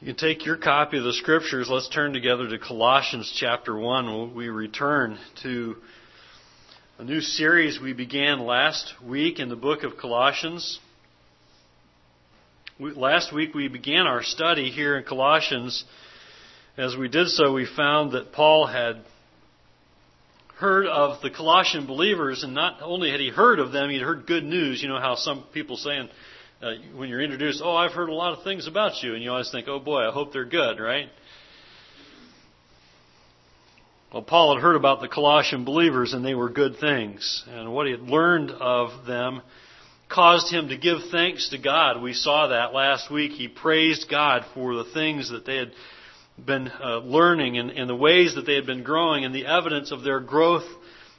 You take your copy of the scriptures. Let's turn together to Colossians chapter 1. We return to a new series we began last week in the book of Colossians. Last week we began our study here in Colossians. As we did so, we found that Paul had heard of the Colossian believers, and not only had he heard of them, he'd heard good news. You know how some people saying, uh, when you're introduced, oh, I've heard a lot of things about you, and you always think, oh boy, I hope they're good, right? Well, Paul had heard about the Colossian believers, and they were good things. And what he had learned of them caused him to give thanks to God. We saw that last week. He praised God for the things that they had been uh, learning and, and the ways that they had been growing, and the evidence of their growth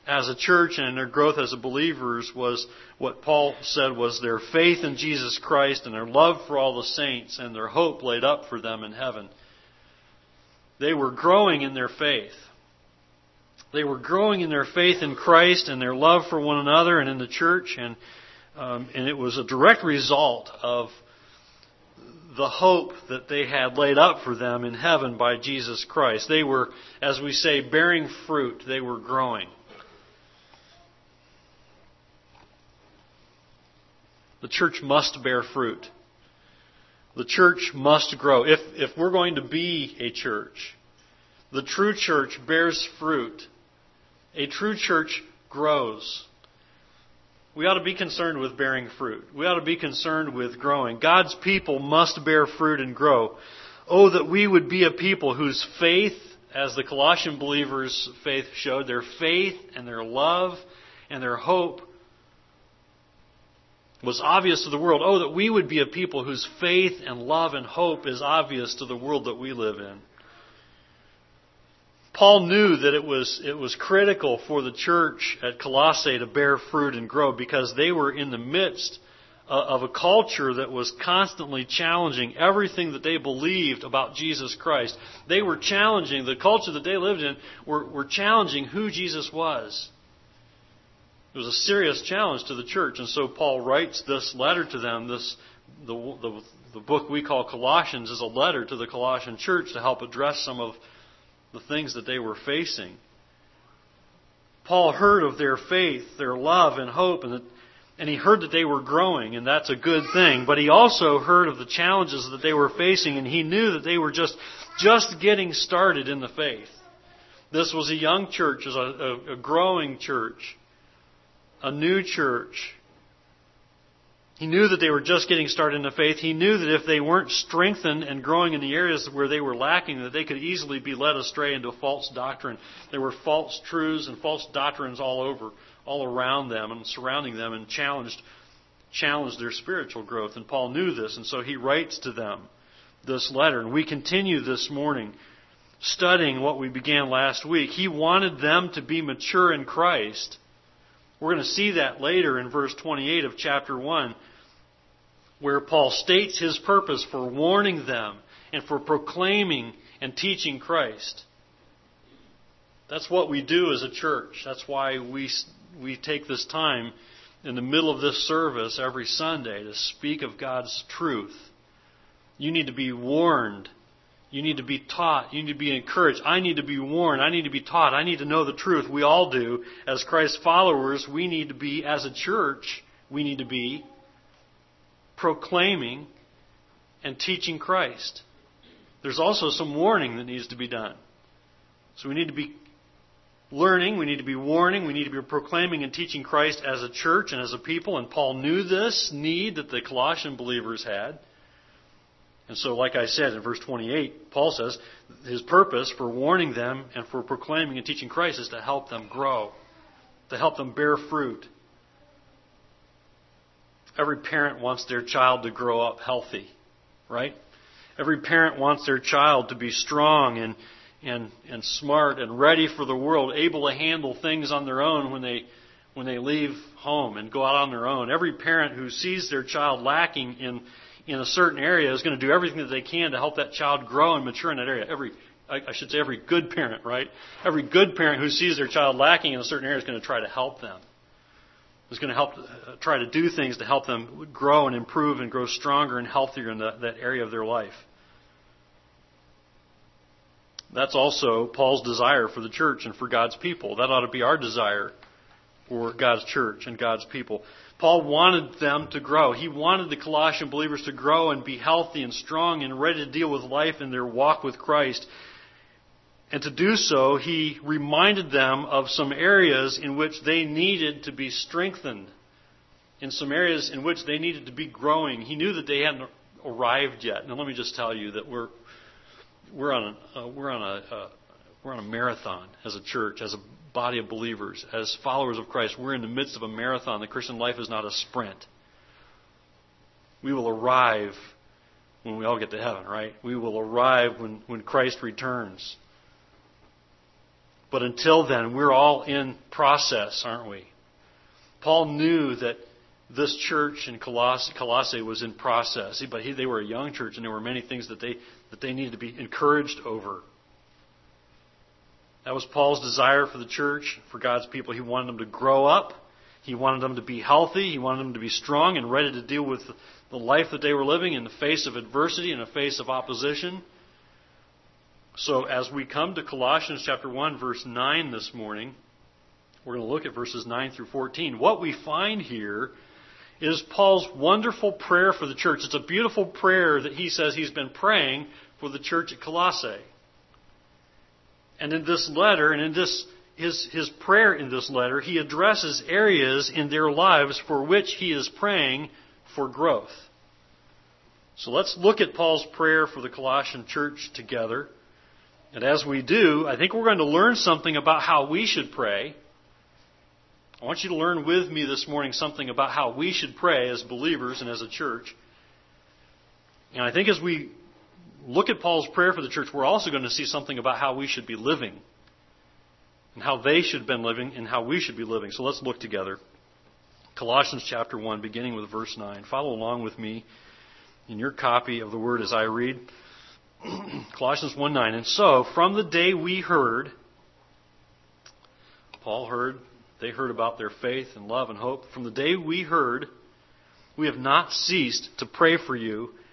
as a church and their growth as believers was what Paul said was their faith in Jesus Christ and their love for all the saints and their hope laid up for them in heaven. They were growing in their faith. They were growing in their faith in Christ and their love for one another and in the church, and um, and it was a direct result of the hope that they had laid up for them in heaven by Jesus Christ. They were, as we say, bearing fruit. They were growing. The church must bear fruit. The church must grow. If, if we're going to be a church, the true church bears fruit. A true church grows. We ought to be concerned with bearing fruit. We ought to be concerned with growing. God's people must bear fruit and grow. Oh, that we would be a people whose faith, as the Colossian believers' faith showed, their faith and their love and their hope was obvious to the world. Oh, that we would be a people whose faith and love and hope is obvious to the world that we live in. Paul knew that it was, it was critical for the church at Colossae to bear fruit and grow because they were in the midst of a culture that was constantly challenging everything that they believed about Jesus Christ. They were challenging, the culture that they lived in were, were challenging who Jesus was. It was a serious challenge to the church, and so Paul writes this letter to them. This the, the, the book we call Colossians is a letter to the Colossian church to help address some of the things that they were facing. Paul heard of their faith, their love and hope, and that, and he heard that they were growing, and that's a good thing. But he also heard of the challenges that they were facing, and he knew that they were just just getting started in the faith. This was a young church, a, a, a growing church a new church. He knew that they were just getting started in the faith. He knew that if they weren't strengthened and growing in the areas where they were lacking, that they could easily be led astray into false doctrine. There were false truths and false doctrines all over, all around them and surrounding them and challenged, challenged their spiritual growth. And Paul knew this, and so he writes to them this letter. And we continue this morning studying what we began last week. He wanted them to be mature in Christ we're going to see that later in verse 28 of chapter 1, where Paul states his purpose for warning them and for proclaiming and teaching Christ. That's what we do as a church. That's why we, we take this time in the middle of this service every Sunday to speak of God's truth. You need to be warned you need to be taught. You need to be encouraged. I need to be warned. I need to be taught. I need to know the truth. We all do. As Christ's followers, we need to be, as a church, we need to be proclaiming and teaching Christ. There's also some warning that needs to be done. So we need to be learning, we need to be warning, we need to be proclaiming and teaching Christ as a church and as a people. And Paul knew this need that the Colossian believers had. And so, like I said in verse 28, Paul says his purpose for warning them and for proclaiming and teaching Christ is to help them grow, to help them bear fruit. Every parent wants their child to grow up healthy, right? Every parent wants their child to be strong and, and, and smart and ready for the world, able to handle things on their own when they, when they leave home and go out on their own. Every parent who sees their child lacking in in a certain area is going to do everything that they can to help that child grow and mature in that area. Every, I should say, every good parent, right? Every good parent who sees their child lacking in a certain area is going to try to help them. Is going to help uh, try to do things to help them grow and improve and grow stronger and healthier in the, that area of their life. That's also Paul's desire for the church and for God's people. That ought to be our desire for God's church and God's people. Paul wanted them to grow. He wanted the Colossian believers to grow and be healthy and strong and ready to deal with life in their walk with Christ. And to do so, he reminded them of some areas in which they needed to be strengthened, in some areas in which they needed to be growing. He knew that they hadn't arrived yet. Now, let me just tell you that we're we're on a, uh, we're on a uh, we're on a marathon as a church, as a body of believers, as followers of Christ. We're in the midst of a marathon. The Christian life is not a sprint. We will arrive when we all get to heaven, right? We will arrive when, when Christ returns. But until then, we're all in process, aren't we? Paul knew that this church in Colossae, Colossae was in process, but he, they were a young church, and there were many things that they that they needed to be encouraged over. That was Paul's desire for the church, for God's people. He wanted them to grow up. He wanted them to be healthy. He wanted them to be strong and ready to deal with the life that they were living in the face of adversity, in the face of opposition. So as we come to Colossians chapter 1 verse 9 this morning, we're going to look at verses 9 through 14. What we find here is Paul's wonderful prayer for the church. It's a beautiful prayer that he says he's been praying for the church at Colossae. And in this letter, and in this his, his prayer in this letter, he addresses areas in their lives for which he is praying for growth. So let's look at Paul's prayer for the Colossian church together. And as we do, I think we're going to learn something about how we should pray. I want you to learn with me this morning something about how we should pray as believers and as a church. And I think as we look at Paul's prayer for the church, we're also going to see something about how we should be living. And how they should have been living and how we should be living. So let's look together. Colossians chapter 1, beginning with verse 9. Follow along with me in your copy of the word as I read. Colossians 1 9. And so, from the day we heard, Paul heard, they heard about their faith and love and hope. From the day we heard, we have not ceased to pray for you,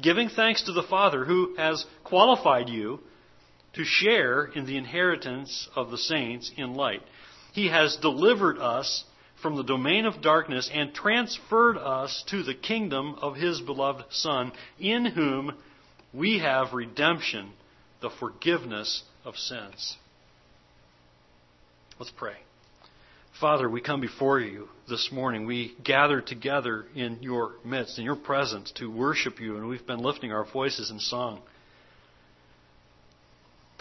giving thanks to the Father who has qualified you to share in the inheritance of the saints in light. He has delivered us from the domain of darkness and transferred us to the kingdom of His beloved Son, in whom we have redemption the forgiveness of sins. Let's pray. Father, we come before you this morning. We gather together in your midst, in your presence, to worship you, and we've been lifting our voices in song.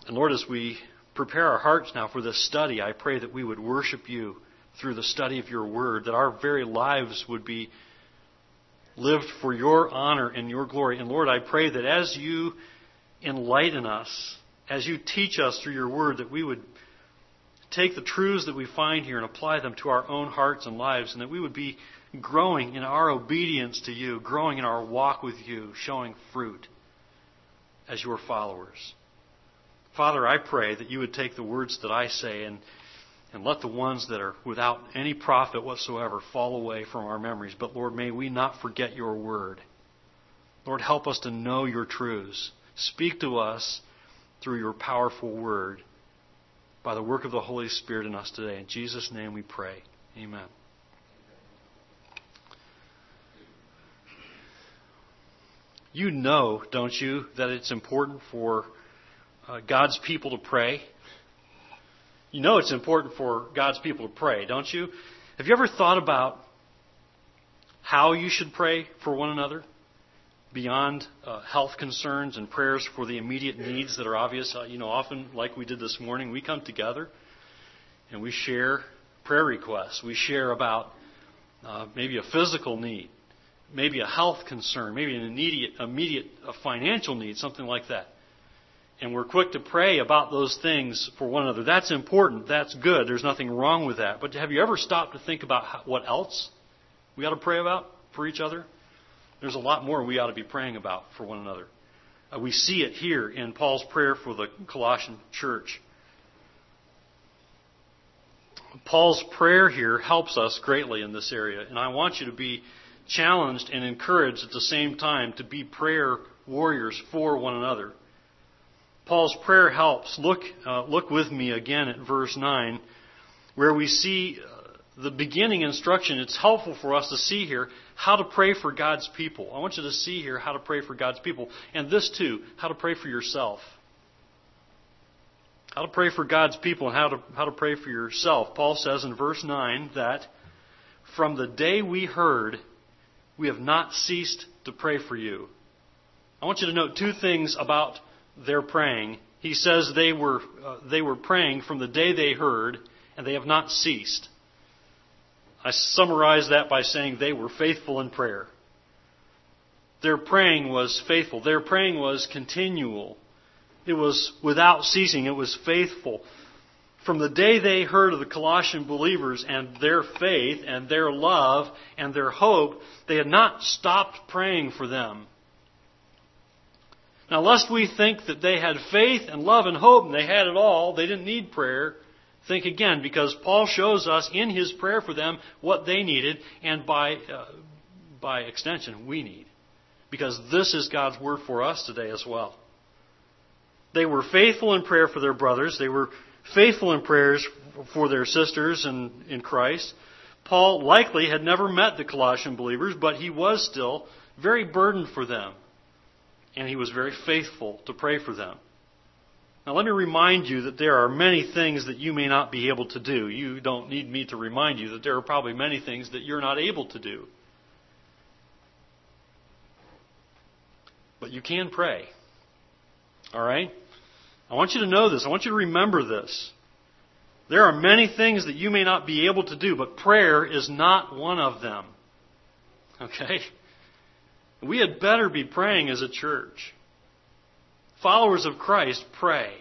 And Lord, as we prepare our hearts now for this study, I pray that we would worship you through the study of your word, that our very lives would be lived for your honor and your glory. And Lord, I pray that as you enlighten us as you teach us through your word that we would take the truths that we find here and apply them to our own hearts and lives, and that we would be growing in our obedience to you, growing in our walk with you, showing fruit as your followers. Father, I pray that you would take the words that I say and, and let the ones that are without any profit whatsoever fall away from our memories. But Lord, may we not forget your word. Lord, help us to know your truths. Speak to us through your powerful word by the work of the Holy Spirit in us today. In Jesus' name we pray. Amen. You know, don't you, that it's important for uh, God's people to pray? You know it's important for God's people to pray, don't you? Have you ever thought about how you should pray for one another? Beyond uh, health concerns and prayers for the immediate needs that are obvious. Uh, you know, often, like we did this morning, we come together and we share prayer requests. We share about uh, maybe a physical need, maybe a health concern, maybe an immediate, immediate financial need, something like that. and we're quick to pray about those things for one another. That's important. That's good. There's nothing wrong with that. But have you ever stopped to think about what else we ought to pray about for each other? There's a lot more we ought to be praying about for one another. Uh, we see it here in Paul's prayer for the Colossian church. Paul's prayer here helps us greatly in this area, and I want you to be challenged and encouraged at the same time to be prayer warriors for one another. Paul's prayer helps. Look, uh, look with me again at verse 9, where we see the beginning instruction. It's helpful for us to see here how to pray for God's people. I want you to see here how to pray for God's people. And this too, how to pray for yourself. How to pray for God's people and how to, how to pray for yourself. Paul says in verse 9 that from the day we heard, we have not ceased to pray for you. I want you to note two things about their praying. He says they were, uh, they were praying from the day they heard, and they have not ceased. I summarize that by saying they were faithful in prayer. Their praying was faithful. Their praying was continual. It was without ceasing. It was faithful. From the day they heard of the Colossian believers and their faith and their love and their hope, they had not stopped praying for them. Now, lest we think that they had faith and love and hope and they had it all, they didn't need prayer, think again, because Paul shows us in his prayer for them what they needed, and by, uh, by extension, we need. Because this is God's word for us today as well. They were faithful in prayer for their brothers. They were faithful in prayers for their sisters in, in Christ. Paul likely had never met the Colossian believers, but he was still very burdened for them and he was very faithful to pray for them. Now, let me remind you that there are many things that you may not be able to do. You don't need me to remind you that there are probably many things that you're not able to do. But you can pray. All right? I want you to know this. I want you to remember this. There are many things that you may not be able to do, but prayer is not one of them. Okay? We had better be praying as a church. Followers of Christ pray.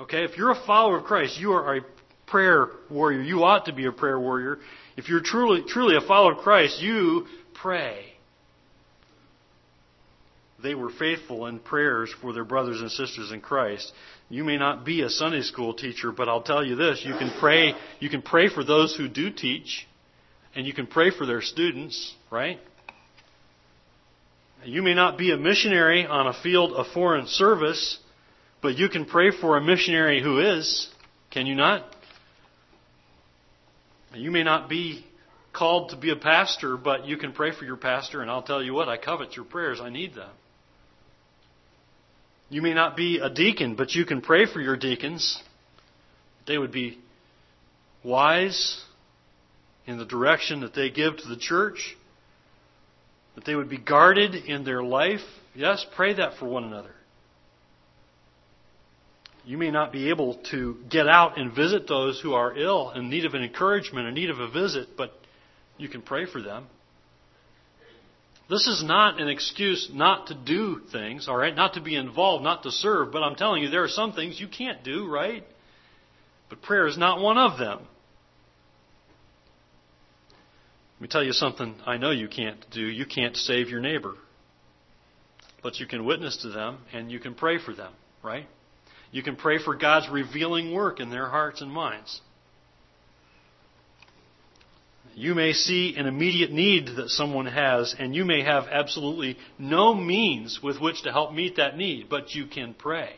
Okay? If you're a follower of Christ, you are a prayer warrior. You ought to be a prayer warrior. If you're truly, truly a follower of Christ, you pray. They were faithful in prayers for their brothers and sisters in Christ. You may not be a Sunday school teacher, but I'll tell you this, you can pray, you can pray for those who do teach, and you can pray for their students, right? You may not be a missionary on a field of foreign service, but you can pray for a missionary who is. Can you not? You may not be called to be a pastor, but you can pray for your pastor, and I'll tell you what, I covet your prayers. I need them. You may not be a deacon, but you can pray for your deacons. They would be wise in the direction that they give to the church that they would be guarded in their life. Yes, pray that for one another. You may not be able to get out and visit those who are ill in need of an encouragement, in need of a visit, but you can pray for them. This is not an excuse not to do things, all right? Not to be involved, not to serve, but I'm telling you, there are some things you can't do, right? But prayer is not one of them. Let me tell you something I know you can't do. You can't save your neighbor. But you can witness to them and you can pray for them, right? You can pray for God's revealing work in their hearts and minds. You may see an immediate need that someone has, and you may have absolutely no means with which to help meet that need, but you can pray.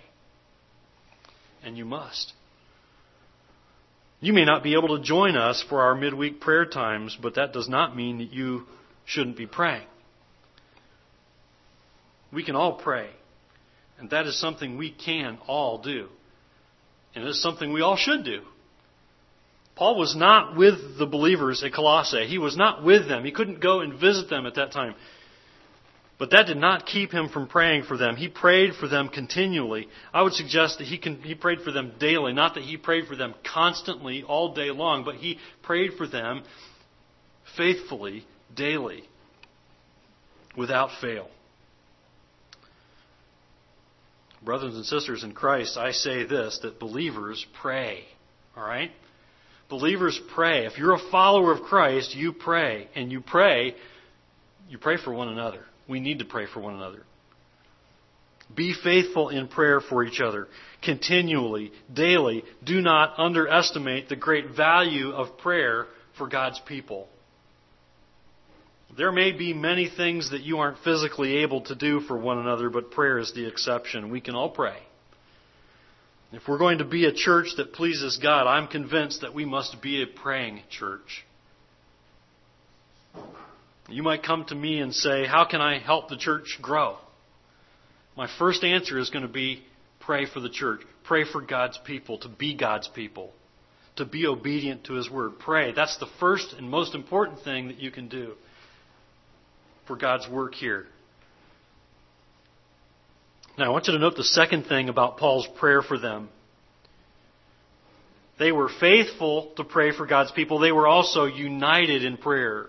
And you must. You may not be able to join us for our midweek prayer times, but that does not mean that you shouldn't be praying. We can all pray. And that is something we can all do. And it's something we all should do. Paul was not with the believers at Colossae. He was not with them. He couldn't go and visit them at that time. But that did not keep him from praying for them. He prayed for them continually. I would suggest that he, can, he prayed for them daily. Not that he prayed for them constantly all day long, but he prayed for them faithfully daily without fail. brothers and sisters in Christ, I say this that believers pray. All right? Believers pray. If you're a follower of Christ, you pray. And you pray, you pray for one another. We need to pray for one another. Be faithful in prayer for each other, continually, daily. Do not underestimate the great value of prayer for God's people. There may be many things that you aren't physically able to do for one another, but prayer is the exception. We can all pray. If we're going to be a church that pleases God, I'm convinced that we must be a praying church. You might come to me and say, How can I help the church grow? My first answer is going to be pray for the church. Pray for God's people, to be God's people, to be obedient to His word. Pray. That's the first and most important thing that you can do for God's work here. Now, I want you to note the second thing about Paul's prayer for them. They were faithful to pray for God's people. They were also united in prayer.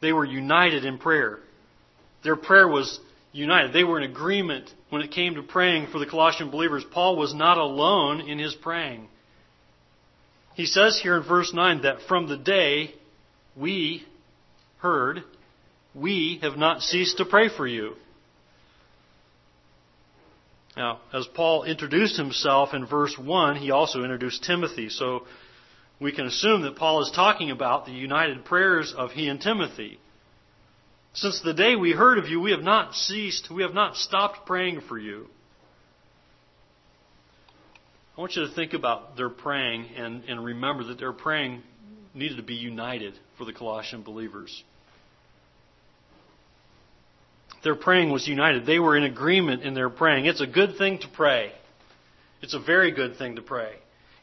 They were united in prayer. Their prayer was united. They were in agreement when it came to praying for the Colossian believers. Paul was not alone in his praying. He says here in verse 9 that from the day we heard we have not ceased to pray for you. Now, as Paul introduced himself in verse 1, he also introduced Timothy. So we can assume that Paul is talking about the united prayers of he and Timothy. Since the day we heard of you, we have not ceased, we have not stopped praying for you. I want you to think about their praying and, and remember that their praying needed to be united for the Colossian believers. Their praying was united. They were in agreement in their praying. It's a good thing to pray. It's a very good thing to pray.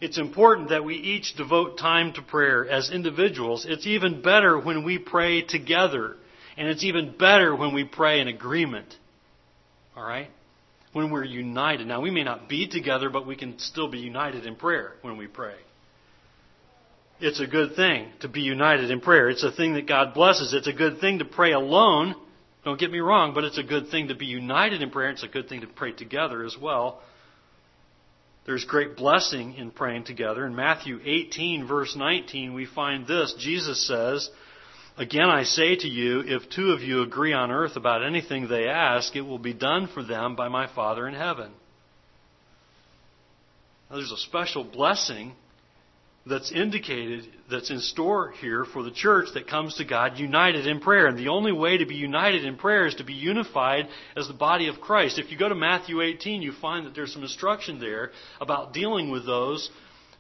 It's important that we each devote time to prayer as individuals. It's even better when we pray together. And it's even better when we pray in agreement. All right? When we're united. Now, we may not be together, but we can still be united in prayer when we pray. It's a good thing to be united in prayer. It's a thing that God blesses. It's a good thing to pray alone don't get me wrong, but it's a good thing to be united in prayer. It's a good thing to pray together as well. There's great blessing in praying together. In Matthew 18, verse 19, we find this. Jesus says, Again, I say to you, if two of you agree on earth about anything they ask, it will be done for them by my Father in heaven. Now, there's a special blessing that's indicated, that's in store here for the church that comes to God united in prayer. And the only way to be united in prayer is to be unified as the body of Christ. If you go to Matthew 18, you find that there's some instruction there about dealing with those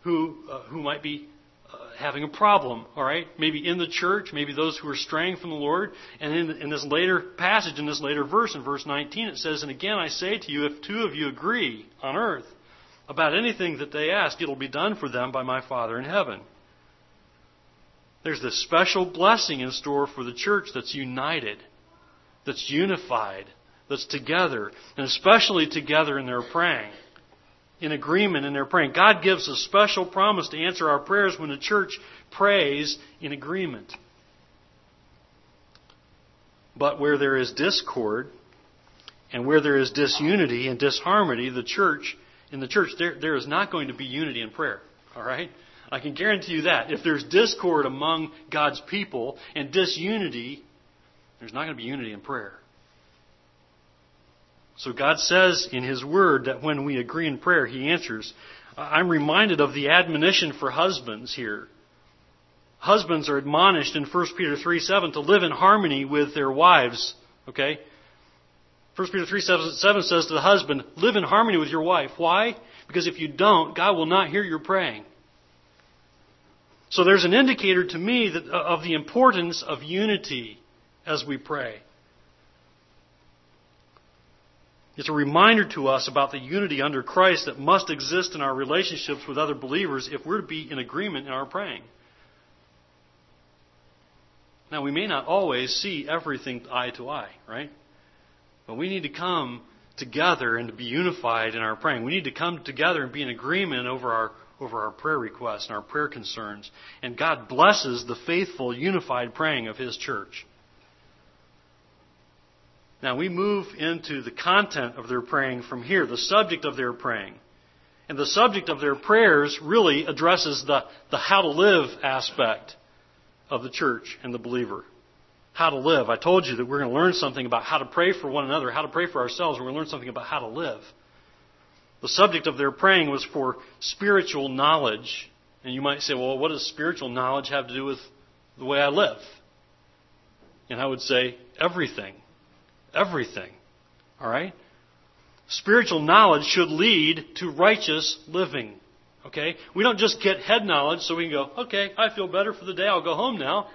who, uh, who might be uh, having a problem, all right? Maybe in the church, maybe those who are straying from the Lord. And in, in this later passage, in this later verse, in verse 19, it says, And again I say to you, if two of you agree on earth, about anything that they ask, it'll be done for them by my Father in heaven. There's this special blessing in store for the church that's united, that's unified, that's together, and especially together in their praying, in agreement in their praying. God gives a special promise to answer our prayers when the church prays in agreement. But where there is discord, and where there is disunity and disharmony, the church in the church, there, there is not going to be unity in prayer. All right? I can guarantee you that. If there's discord among God's people and disunity, there's not going to be unity in prayer. So God says in His Word that when we agree in prayer, He answers. I'm reminded of the admonition for husbands here. Husbands are admonished in 1 Peter 3 7 to live in harmony with their wives. Okay? 1 Peter 3 7 says to the husband, live in harmony with your wife. Why? Because if you don't, God will not hear your praying. So there's an indicator to me that, uh, of the importance of unity as we pray. It's a reminder to us about the unity under Christ that must exist in our relationships with other believers if we're to be in agreement in our praying. Now, we may not always see everything eye to eye, right? But we need to come together and to be unified in our praying. We need to come together and be in agreement over our over our prayer requests and our prayer concerns. And God blesses the faithful, unified praying of His church. Now we move into the content of their praying from here, the subject of their praying. And the subject of their prayers really addresses the, the how to live aspect of the church and the believer. How to live. I told you that we're going to learn something about how to pray for one another, how to pray for ourselves. We're going to learn something about how to live. The subject of their praying was for spiritual knowledge. And you might say, well, what does spiritual knowledge have to do with the way I live? And I would say, everything. Everything. All right? Spiritual knowledge should lead to righteous living. Okay? We don't just get head knowledge so we can go, okay, I feel better for the day, I'll go home now.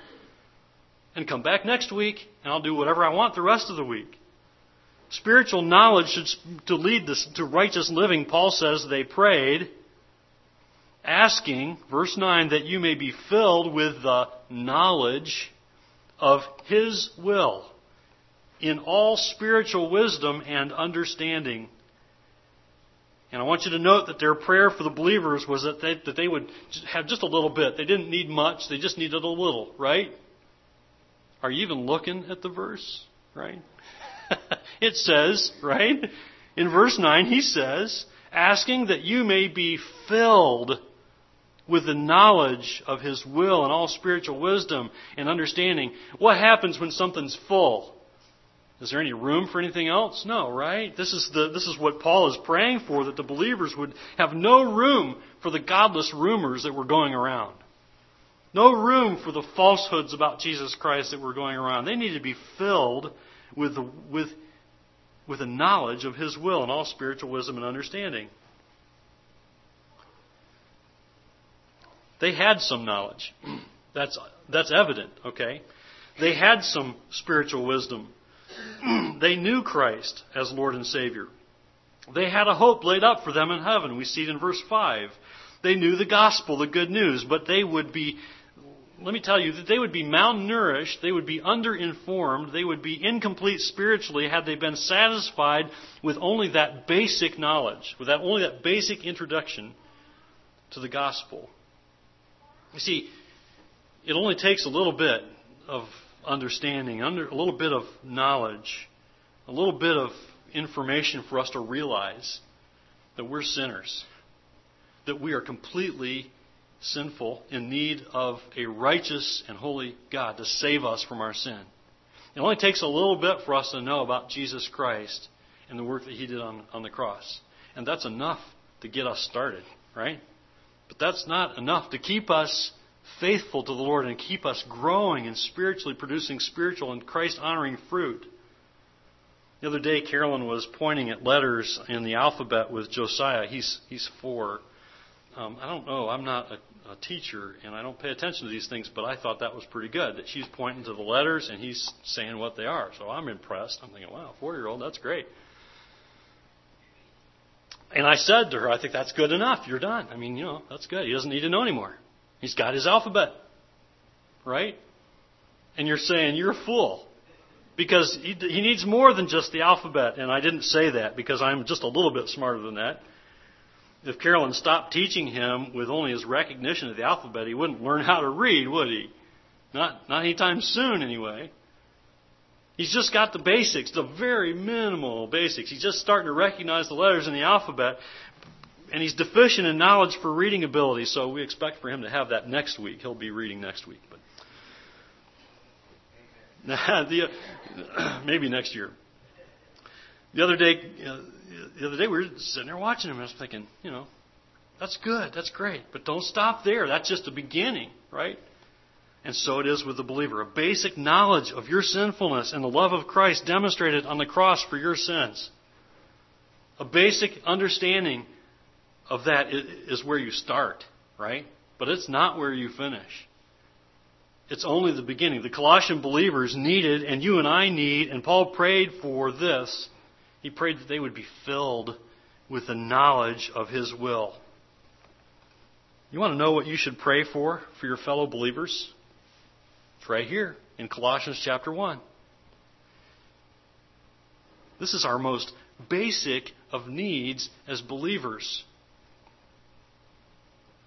And come back next week, and I'll do whatever I want the rest of the week. Spiritual knowledge should to lead this to righteous living. Paul says they prayed, asking, verse 9, that you may be filled with the knowledge of His will in all spiritual wisdom and understanding. And I want you to note that their prayer for the believers was that they, that they would have just a little bit. They didn't need much, they just needed a little, right? Are you even looking at the verse? Right? it says, right? In verse 9, he says, asking that you may be filled with the knowledge of his will and all spiritual wisdom and understanding. What happens when something's full? Is there any room for anything else? No, right? This is the this is what Paul is praying for that the believers would have no room for the godless rumors that were going around. No room for the falsehoods about Jesus Christ that were going around. They need to be filled with with with a knowledge of his will and all spiritual wisdom and understanding. They had some knowledge. That's that's evident, okay? They had some spiritual wisdom. they knew Christ as Lord and Savior. They had a hope laid up for them in heaven. We see it in verse 5. They knew the gospel, the good news, but they would be, let me tell you, that they would be malnourished, they would be underinformed, they would be incomplete spiritually had they been satisfied with only that basic knowledge, with that, only that basic introduction to the gospel. You see, it only takes a little bit of understanding, under, a little bit of knowledge, a little bit of information for us to realize that we're sinners, that we are completely sinful, in need of a righteous and holy God to save us from our sin. It only takes a little bit for us to know about Jesus Christ and the work that He did on, on the cross. And that's enough to get us started, right? But that's not enough to keep us faithful to the Lord and keep us growing and spiritually producing spiritual and Christ honoring fruit. The other day, Carolyn was pointing at letters in the alphabet with Josiah. He's, he's four. Um, I don't know. I'm not a, a teacher and I don't pay attention to these things, but I thought that was pretty good that she's pointing to the letters and he's saying what they are. So I'm impressed. I'm thinking, wow, four year old, that's great. And I said to her, I think that's good enough. You're done. I mean, you know, that's good. He doesn't need to know anymore. He's got his alphabet. Right? And you're saying, you're a fool. Because he, he needs more than just the alphabet. And I didn't say that because I'm just a little bit smarter than that. If Carolyn stopped teaching him with only his recognition of the alphabet, he wouldn't learn how to read, would he? Not, not anytime soon, anyway. He's just got the basics, the very minimal basics. He's just starting to recognize the letters in the alphabet, and he's deficient in knowledge for reading ability, so we expect for him to have that next week. He'll be reading next week, but the, maybe next year. The other day, uh, the other day we were sitting there watching him, and I was thinking, you know, that's good, that's great, but don't stop there. That's just the beginning, right? And so it is with the believer. A basic knowledge of your sinfulness and the love of Christ demonstrated on the cross for your sins. A basic understanding of that is where you start, right? But it's not where you finish. It's only the beginning. The Colossian believers needed, and you and I need, and Paul prayed for this. He prayed that they would be filled with the knowledge of His will. You want to know what you should pray for for your fellow believers? It's right here in Colossians chapter 1. This is our most basic of needs as believers.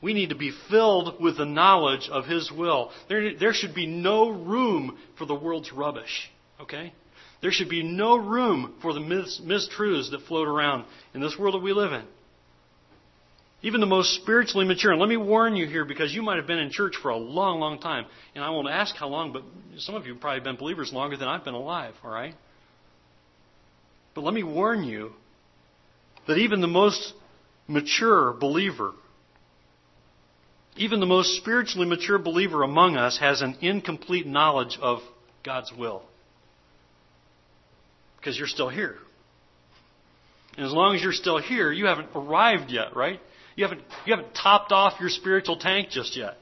We need to be filled with the knowledge of His will. There, there should be no room for the world's rubbish. Okay? There should be no room for the mis- mistruths that float around in this world that we live in. Even the most spiritually mature. And let me warn you here because you might have been in church for a long, long time. And I won't ask how long, but some of you have probably been believers longer than I've been alive, all right? But let me warn you that even the most mature believer, even the most spiritually mature believer among us has an incomplete knowledge of God's will. Because you're still here. And as long as you're still here, you haven't arrived yet, right? You haven't, you haven't topped off your spiritual tank just yet.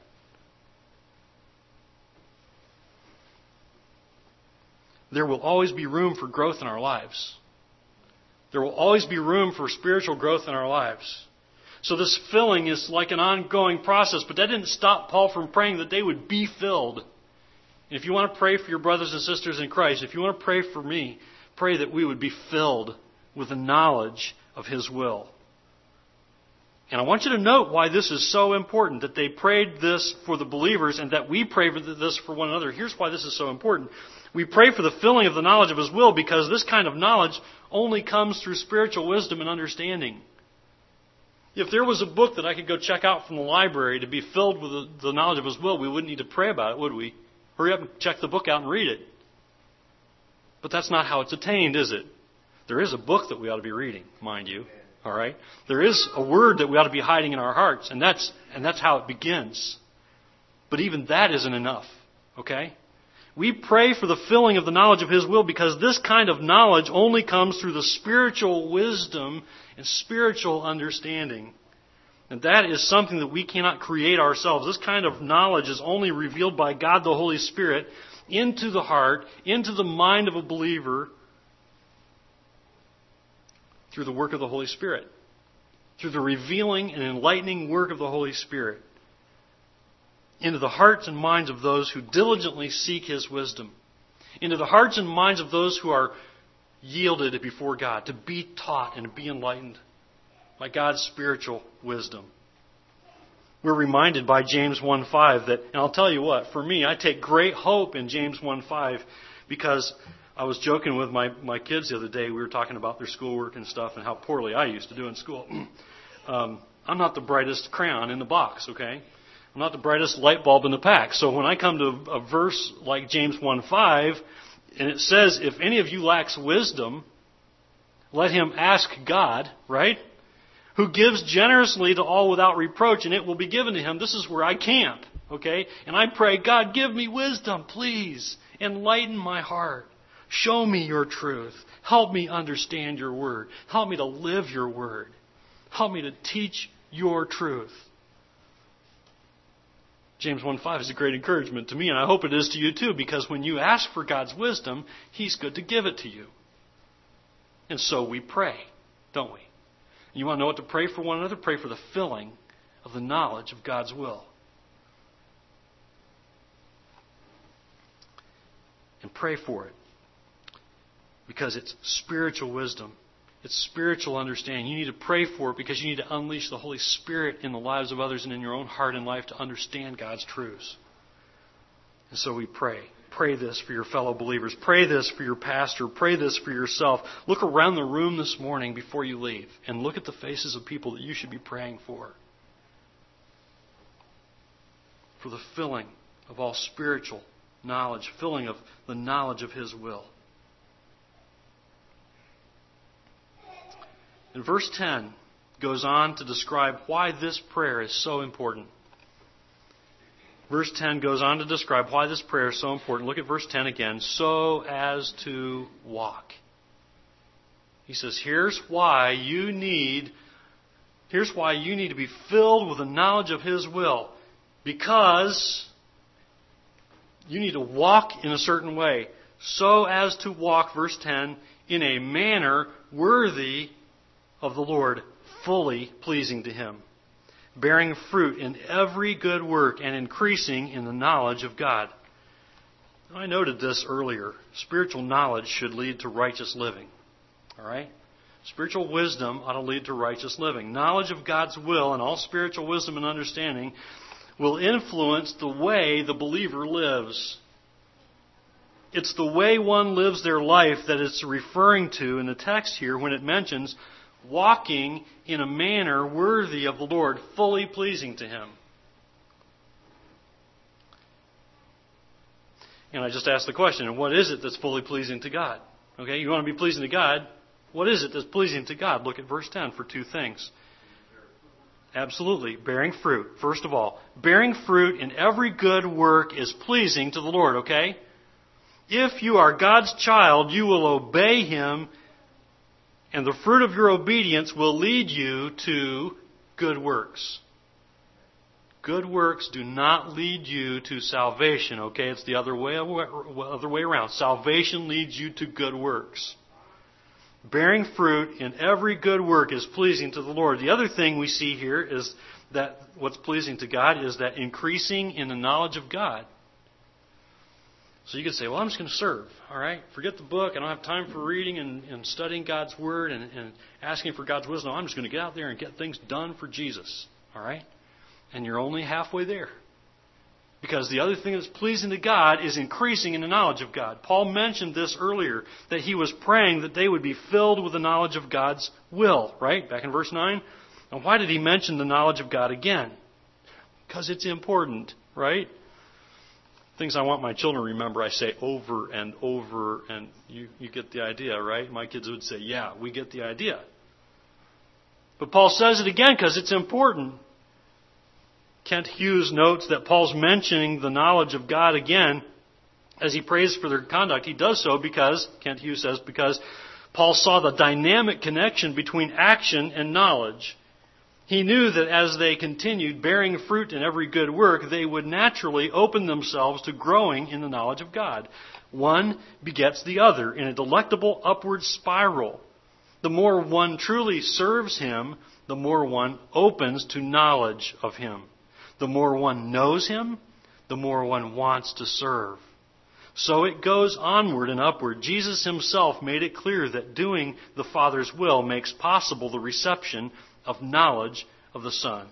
There will always be room for growth in our lives. There will always be room for spiritual growth in our lives. So this filling is like an ongoing process, but that didn't stop Paul from praying that they would be filled. And if you want to pray for your brothers and sisters in Christ, if you want to pray for me, pray that we would be filled with the knowledge of His will. And I want you to note why this is so important that they prayed this for the believers and that we pray for this for one another. Here's why this is so important. We pray for the filling of the knowledge of His will because this kind of knowledge only comes through spiritual wisdom and understanding. If there was a book that I could go check out from the library to be filled with the knowledge of His will, we wouldn't need to pray about it, would we? Hurry up and check the book out and read it. But that's not how it's attained, is it? There is a book that we ought to be reading, mind you. All right? There is a word that we ought to be hiding in our hearts, and that's, and that's how it begins. But even that isn't enough. Okay? We pray for the filling of the knowledge of His will because this kind of knowledge only comes through the spiritual wisdom and spiritual understanding. And that is something that we cannot create ourselves. This kind of knowledge is only revealed by God the Holy Spirit into the heart, into the mind of a believer through the work of the Holy Spirit, through the revealing and enlightening work of the Holy Spirit into the hearts and minds of those who diligently seek His wisdom, into the hearts and minds of those who are yielded before God, to be taught and to be enlightened by God's spiritual wisdom. We're reminded by James 1:5 that, and I'll tell you what, for me, I take great hope in James 1:5 because I was joking with my, my kids the other day. We were talking about their schoolwork and stuff and how poorly I used to do in school. um, I'm not the brightest crayon in the box, okay? I'm not the brightest light bulb in the pack. So when I come to a verse like James 1:5, and it says, "If any of you lacks wisdom, let him ask God," right? Who gives generously to all without reproach, and it will be given to him. This is where I camp, okay? And I pray, God, give me wisdom, please. Enlighten my heart. Show me your truth. Help me understand your word. Help me to live your word. Help me to teach your truth. James 1:5 is a great encouragement to me, and I hope it is to you too, because when you ask for God's wisdom, He's good to give it to you. And so we pray, don't we? You want to know what to pray for one another? Pray for the filling of the knowledge of God's will. And pray for it because it's spiritual wisdom. It's spiritual understanding. You need to pray for it because you need to unleash the Holy Spirit in the lives of others and in your own heart and life to understand God's truths. And so we pray. Pray this for your fellow believers. Pray this for your pastor. Pray this for yourself. Look around the room this morning before you leave and look at the faces of people that you should be praying for. For the filling of all spiritual knowledge, filling of the knowledge of His will. And verse 10 goes on to describe why this prayer is so important. Verse 10 goes on to describe why this prayer is so important. Look at verse 10 again. So as to walk. He says, here's why you need, here's why you need to be filled with the knowledge of His will. Because you need to walk in a certain way. So as to walk, verse 10, in a manner worthy of the Lord, fully pleasing to Him, bearing fruit in every good work and increasing in the knowledge of God. I noted this earlier. Spiritual knowledge should lead to righteous living. All right? Spiritual wisdom ought to lead to righteous living. Knowledge of God's will and all spiritual wisdom and understanding will influence the way the believer lives. It's the way one lives their life that it's referring to in the text here when it mentions walking in a manner worthy of the Lord, fully pleasing to Him. And I just asked the question, what is it that's fully pleasing to God? Okay, you want to be pleasing to God. What is it that's pleasing to God? Look at verse 10 for two things. Absolutely. Bearing fruit. First of all, bearing fruit in every good work is pleasing to the Lord, okay? If you are God's child, you will obey Him, and the fruit of your obedience will lead you to good works. Good works do not lead you to salvation, okay? It's the other way, other way around. Salvation leads you to good works. Bearing fruit in every good work is pleasing to the Lord. The other thing we see here is that what's pleasing to God is that increasing in the knowledge of God. So you could say, well, I'm just going to serve, all right? Forget the book. I don't have time for reading and, and studying God's Word and, and asking for God's wisdom. I'm just going to get out there and get things done for Jesus, all right? And you're only halfway there. Because the other thing that's pleasing to God is increasing in the knowledge of God. Paul mentioned this earlier, that he was praying that they would be filled with the knowledge of God's will, right? Back in verse 9. And why did he mention the knowledge of God again? Because it's important, right? Things I want my children to remember, I say over and over, and you, you get the idea, right? My kids would say, Yeah, we get the idea. But Paul says it again because it's important. Kent Hughes notes that Paul's mentioning the knowledge of God again as he prays for their conduct. He does so because, Kent Hughes says, because Paul saw the dynamic connection between action and knowledge. He knew that as they continued bearing fruit in every good work, they would naturally open themselves to growing in the knowledge of God. One begets the other in a delectable upward spiral. The more one truly serves Him, the more one opens to knowledge of Him. The more one knows Him, the more one wants to serve. So it goes onward and upward. Jesus himself made it clear that doing the Father's will makes possible the reception of knowledge of the Son.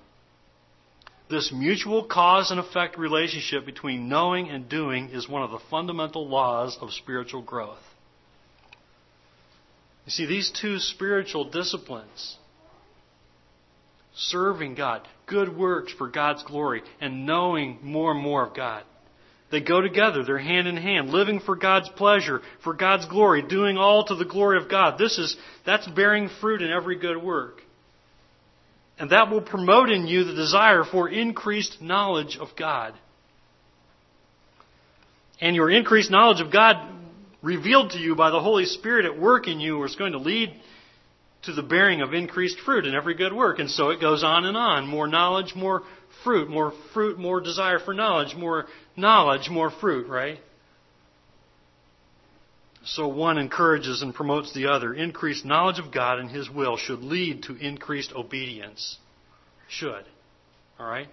This mutual cause and effect relationship between knowing and doing is one of the fundamental laws of spiritual growth. You see, these two spiritual disciplines serving God, good works for God's glory, and knowing more and more of God. They go together. They're hand in hand, living for God's pleasure, for God's glory, doing all to the glory of God. This is, that's bearing fruit in every good work. And that will promote in you the desire for increased knowledge of God. And your increased knowledge of God revealed to you by the Holy Spirit at work in you is going to lead to the bearing of increased fruit in every good work. And so it goes on and on. More knowledge, more fruit. More fruit, more desire for knowledge. More knowledge, more fruit, right? So one encourages and promotes the other. Increased knowledge of God and His will should lead to increased obedience. Should. Alright?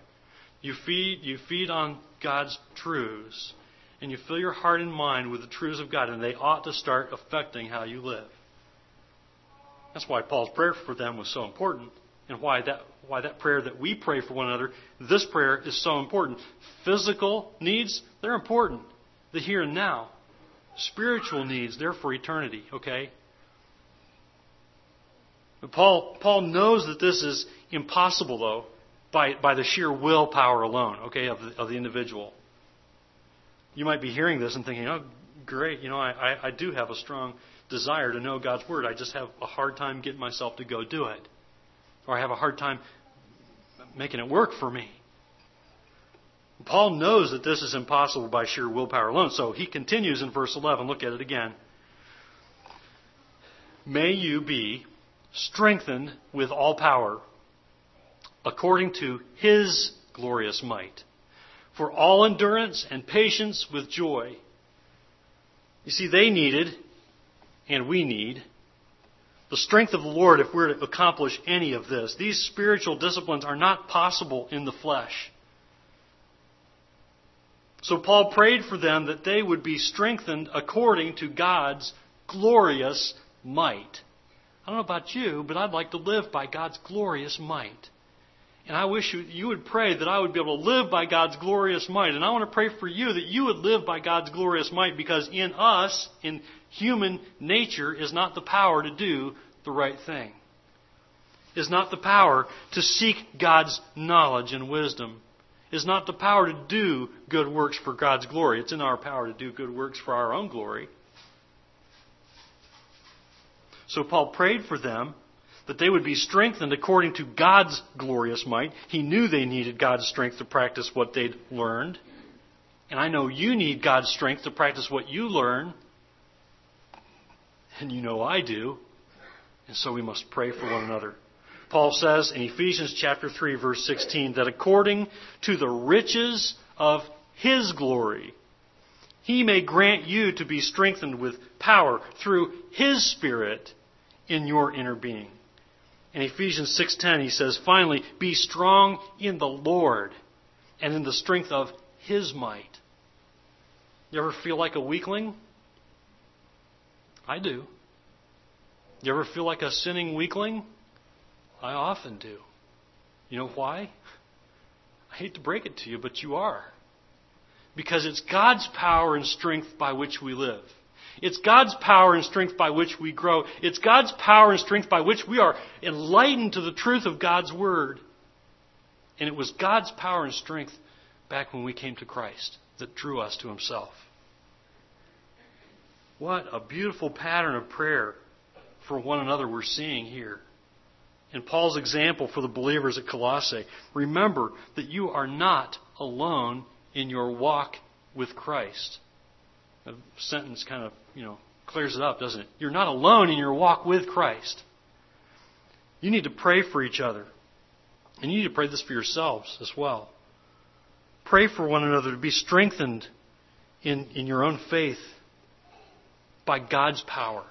You feed, you feed on God's truths, and you fill your heart and mind with the truths of God, and they ought to start affecting how you live. That's why Paul's prayer for them was so important, and why that why that prayer that we pray for one another, this prayer is so important. Physical needs, they're important. The here and now. Spiritual needs, they're for eternity, okay? But Paul Paul knows that this is impossible though, by by the sheer willpower alone, okay, of the, of the individual. You might be hearing this and thinking, oh, great, you know, I, I, I do have a strong desire to know God's Word. I just have a hard time getting myself to go do it. Or I have a hard time making it work for me. Paul knows that this is impossible by sheer willpower alone, so he continues in verse 11. Look at it again. May you be strengthened with all power according to his glorious might, for all endurance and patience with joy. You see, they needed and we need. The strength of the Lord if we're to accomplish any of this. These spiritual disciplines are not possible in the flesh. So Paul prayed for them that they would be strengthened according to God's glorious might. I don't know about you, but I'd like to live by God's glorious might. And I wish you, you would pray that I would be able to live by God's glorious might. And I want to pray for you that you would live by God's glorious might because in us, in human nature, is not the power to do the right thing. Is not the power to seek God's knowledge and wisdom. Is not the power to do good works for God's glory. It's in our power to do good works for our own glory. So Paul prayed for them that they would be strengthened according to God's glorious might. He knew they needed God's strength to practice what they'd learned. And I know you need God's strength to practice what you learn. And you know I do. And so we must pray for one another. Paul says in Ephesians chapter 3 verse 16 that according to the riches of his glory he may grant you to be strengthened with power through his spirit in your inner being. In Ephesians 6:10 he says, "Finally, be strong in the Lord and in the strength of his might." You ever feel like a weakling? I do. You ever feel like a sinning weakling? I often do. You know why? I hate to break it to you, but you are. Because it's God's power and strength by which we live. It's God's power and strength by which we grow. It's God's power and strength by which we are enlightened to the truth of God's Word. And it was God's power and strength back when we came to Christ that drew us to Himself. What a beautiful pattern of prayer for one another we're seeing here. In Paul's example for the believers at Colossae, remember that you are not alone in your walk with Christ. A sentence kind of, you know, clears it up, doesn't it? You're not alone in your walk with Christ. You need to pray for each other. And you need to pray this for yourselves as well. Pray for one another to be strengthened in, in your own faith by God's power.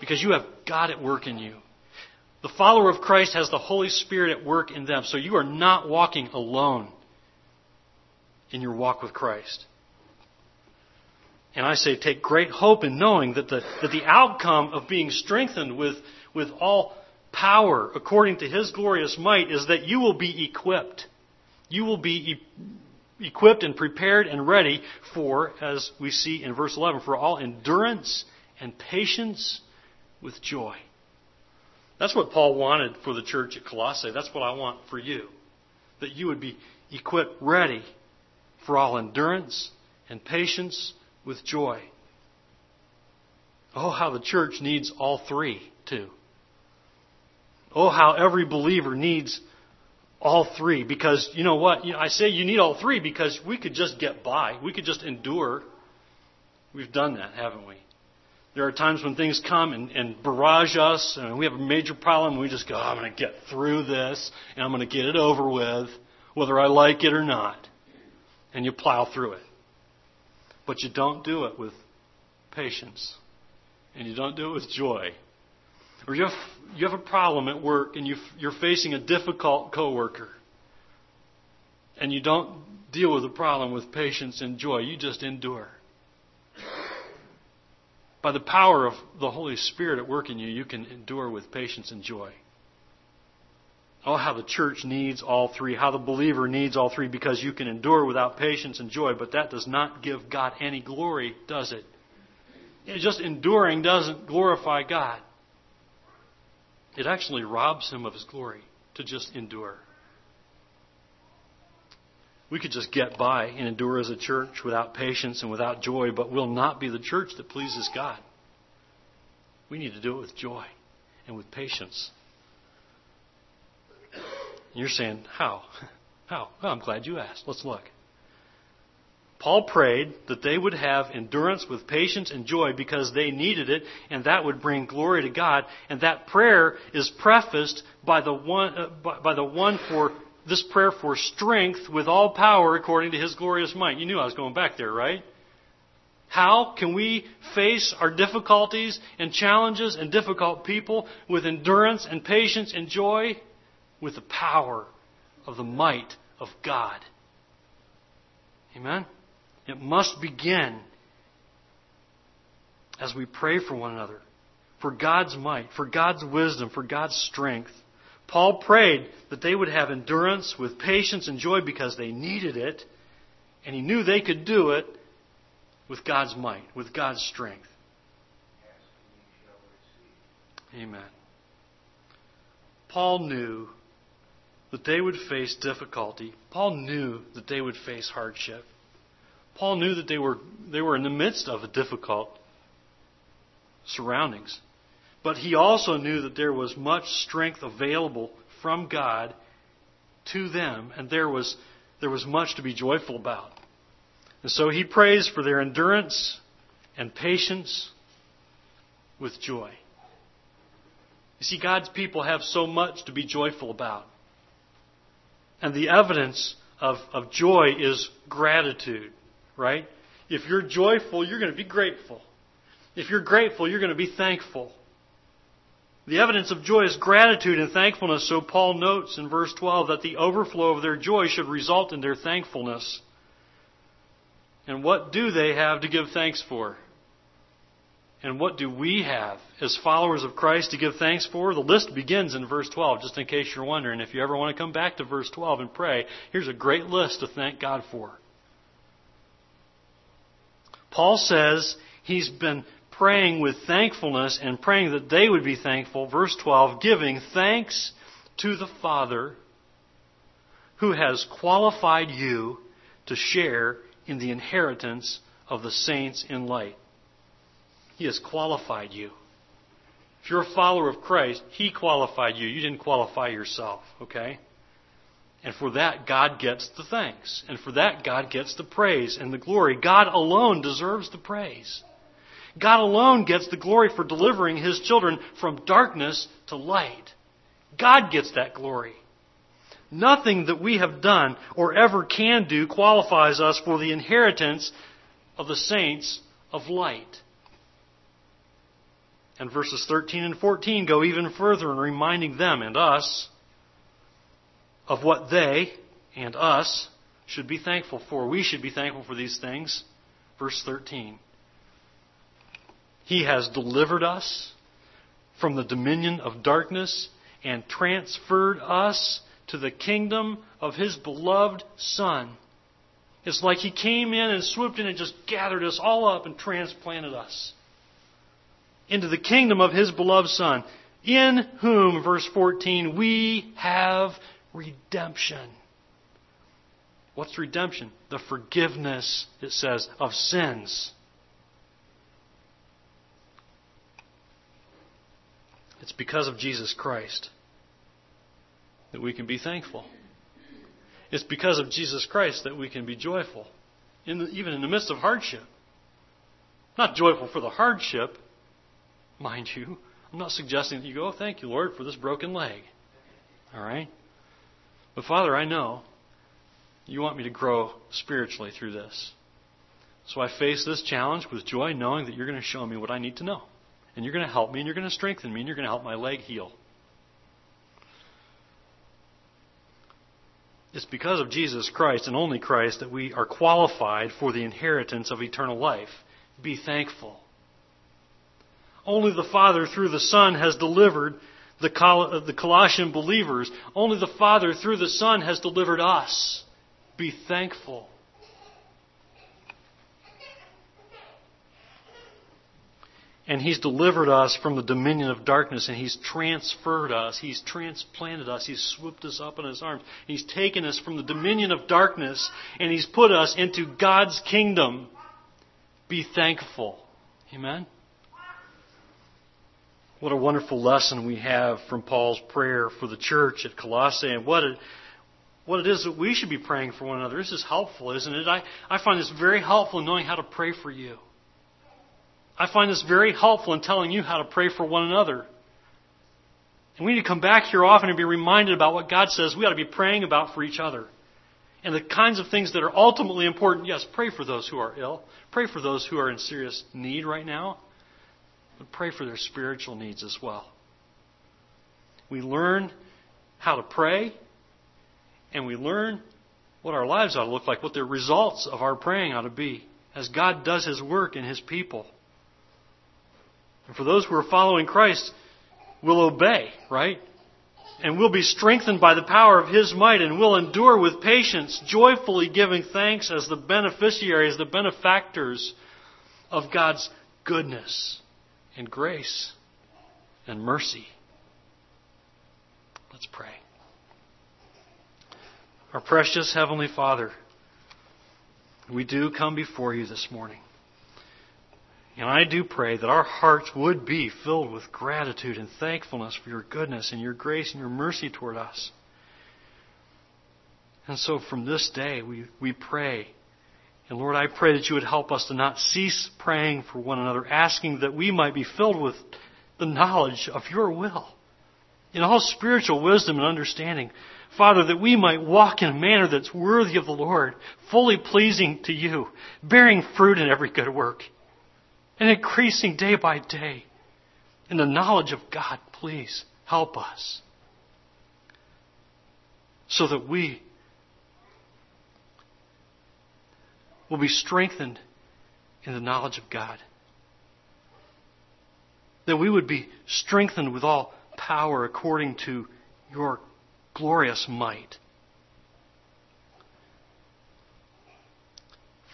Because you have God at work in you. The follower of Christ has the Holy Spirit at work in them. So you are not walking alone in your walk with Christ. And I say take great hope in knowing that the, that the outcome of being strengthened with, with all power according to His glorious might is that you will be equipped. You will be e- equipped and prepared and ready for, as we see in verse 11, for all endurance and patience with joy. That's what Paul wanted for the church at Colossae. That's what I want for you. That you would be equipped, ready for all endurance and patience with joy. Oh, how the church needs all three, too. Oh, how every believer needs all three. Because, you know what? You know, I say you need all three because we could just get by. We could just endure. We've done that, haven't we? There are times when things come and, and barrage us, and we have a major problem, and we just go, oh, I'm going to get through this, and I'm going to get it over with, whether I like it or not. And you plow through it. But you don't do it with patience. And you don't do it with joy. Or you have, you have a problem at work and you, you're facing a difficult coworker. And you don't deal with the problem with patience and joy. You just endure. By the power of the Holy Spirit at work in you, you can endure with patience and joy. Oh, how the church needs all three, how the believer needs all three, because you can endure without patience and joy, but that does not give God any glory, does it? just enduring doesn't glorify God. It actually robs him of his glory to just endure. We could just get by and endure as a church without patience and without joy, but we'll not be the church that pleases God. We need to do it with joy and with patience. You're saying, how? How? Well, I'm glad you asked. Let's look. Paul prayed that they would have endurance with patience and joy because they needed it, and that would bring glory to God. And that prayer is prefaced by the one, uh, by, by the one for this prayer for strength with all power according to His glorious might. You knew I was going back there, right? How can we face our difficulties and challenges and difficult people with endurance and patience and joy? with the power of the might of God. Amen? It must begin as we pray for one another, for God's might, for God's wisdom, for God's strength. Paul prayed that they would have endurance with patience and joy because they needed it, and he knew they could do it with God's might, with God's strength. Amen. Paul knew that they would face difficulty. Paul knew that they would face hardship. Paul knew that they were, they were in the midst of a difficult surroundings. But he also knew that there was much strength available from God to them, and there was, there was much to be joyful about. And so he prays for their endurance and patience with joy. You see, God's people have so much to be joyful about. And the evidence of, of joy is gratitude, right? If you're joyful, you're going to be grateful. If you're grateful, you're going to be thankful. The evidence of joy is gratitude and thankfulness, so Paul notes in verse 12 that the overflow of their joy should result in their thankfulness. And what do they have to give thanks for? And what do we have as followers of Christ to give thanks for? The list begins in verse 12, just in case you're wondering. If you ever want to come back to verse 12 and pray, here's a great list to thank God for. Paul says he's been praying with thankfulness and praying that they would be thankful. Verse 12, giving thanks to the Father who has qualified you to share in the inheritance of the saints in light. He has qualified you. If you're a follower of Christ, He qualified you. You didn't qualify yourself, okay? And for that, God gets the thanks. And for that, God gets the praise and the glory. God alone deserves the praise. God alone gets the glory for delivering His children from darkness to light. God gets that glory. Nothing that we have done or ever can do qualifies us for the inheritance of the saints of light. And verses 13 and 14 go even further in reminding them and us of what they and us should be thankful for. We should be thankful for these things. Verse 13. He has delivered us from the dominion of darkness and transferred us to the kingdom of His beloved Son. It's like He came in and swooped in and just gathered us all up and transplanted us into the kingdom of His beloved Son, in whom, verse 14, we have redemption. What's redemption? The forgiveness, it says, of sins. It's because of Jesus Christ that we can be thankful. It's because of Jesus Christ that we can be joyful, in the, even in the midst of hardship. Not joyful for the hardship, mind you. I'm not suggesting that you go, oh, thank you, Lord, for this broken leg. All right? But Father, I know you want me to grow spiritually through this. So I face this challenge with joy, knowing that you're going to show me what I need to know. And you're going to help me, and you're going to strengthen me, and you're going to help my leg heal. It's because of Jesus Christ and only Christ that we are qualified for the inheritance of eternal life. Be thankful. Only the Father through the Son has delivered the, uh, the Colossian believers. Only the Father through the Son has delivered us. Be thankful. And He's delivered us from the dominion of darkness and He's transferred us. He's transplanted us. He's swooped us up in His arms. He's taken us from the dominion of darkness and He's put us into God's kingdom. Be thankful. Amen? What a wonderful lesson we have from Paul's prayer for the church at Colossae and what it, what it is that we should be praying for one another. This is helpful, isn't it? I, I find this very helpful in knowing how to pray for you. I find this very helpful in telling you how to pray for one another. And we need to come back here often and be reminded about what God says we ought to be praying about for each other. And the kinds of things that are ultimately important. Yes, pray for those who are ill. Pray for those who are in serious need right now. But pray for their spiritual needs as well. We learn how to pray, and we learn what our lives ought to look like, what the results of our praying ought to be, as God does His work in His people. And for those who are following Christ, will obey, right? and we'll be strengthened by the power of His might and will endure with patience, joyfully giving thanks as the beneficiaries, the benefactors of God's goodness and grace and mercy. Let's pray. Our precious Heavenly Father, we do come before you this morning. And I do pray that our hearts would be filled with gratitude and thankfulness for your goodness and your grace and your mercy toward us. And so from this day, we, we pray. And Lord, I pray that you would help us to not cease praying for one another, asking that we might be filled with the knowledge of your will in all spiritual wisdom and understanding. Father, that we might walk in a manner that's worthy of the Lord, fully pleasing to you, bearing fruit in every good work and increasing day by day in the knowledge of God. Please help us so that we will be strengthened in the knowledge of God. That we would be strengthened with all power according to your glorious might.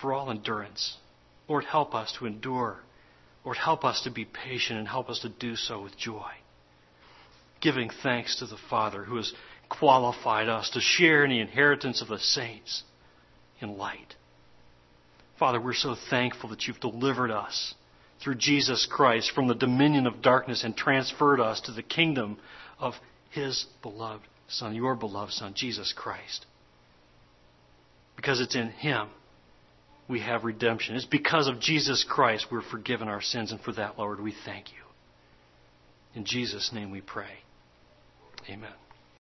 For all endurance. Lord, help us to endure Lord, help us to be patient and help us to do so with joy. Giving thanks to the Father who has qualified us to share in the inheritance of the saints in light. Father, we're so thankful that you've delivered us through Jesus Christ from the dominion of darkness and transferred us to the kingdom of His beloved Son, your beloved Son, Jesus Christ. Because it's in Him we have redemption. It's because of Jesus Christ we're forgiven our sins, and for that, Lord, we thank you. In Jesus' name we pray. Amen.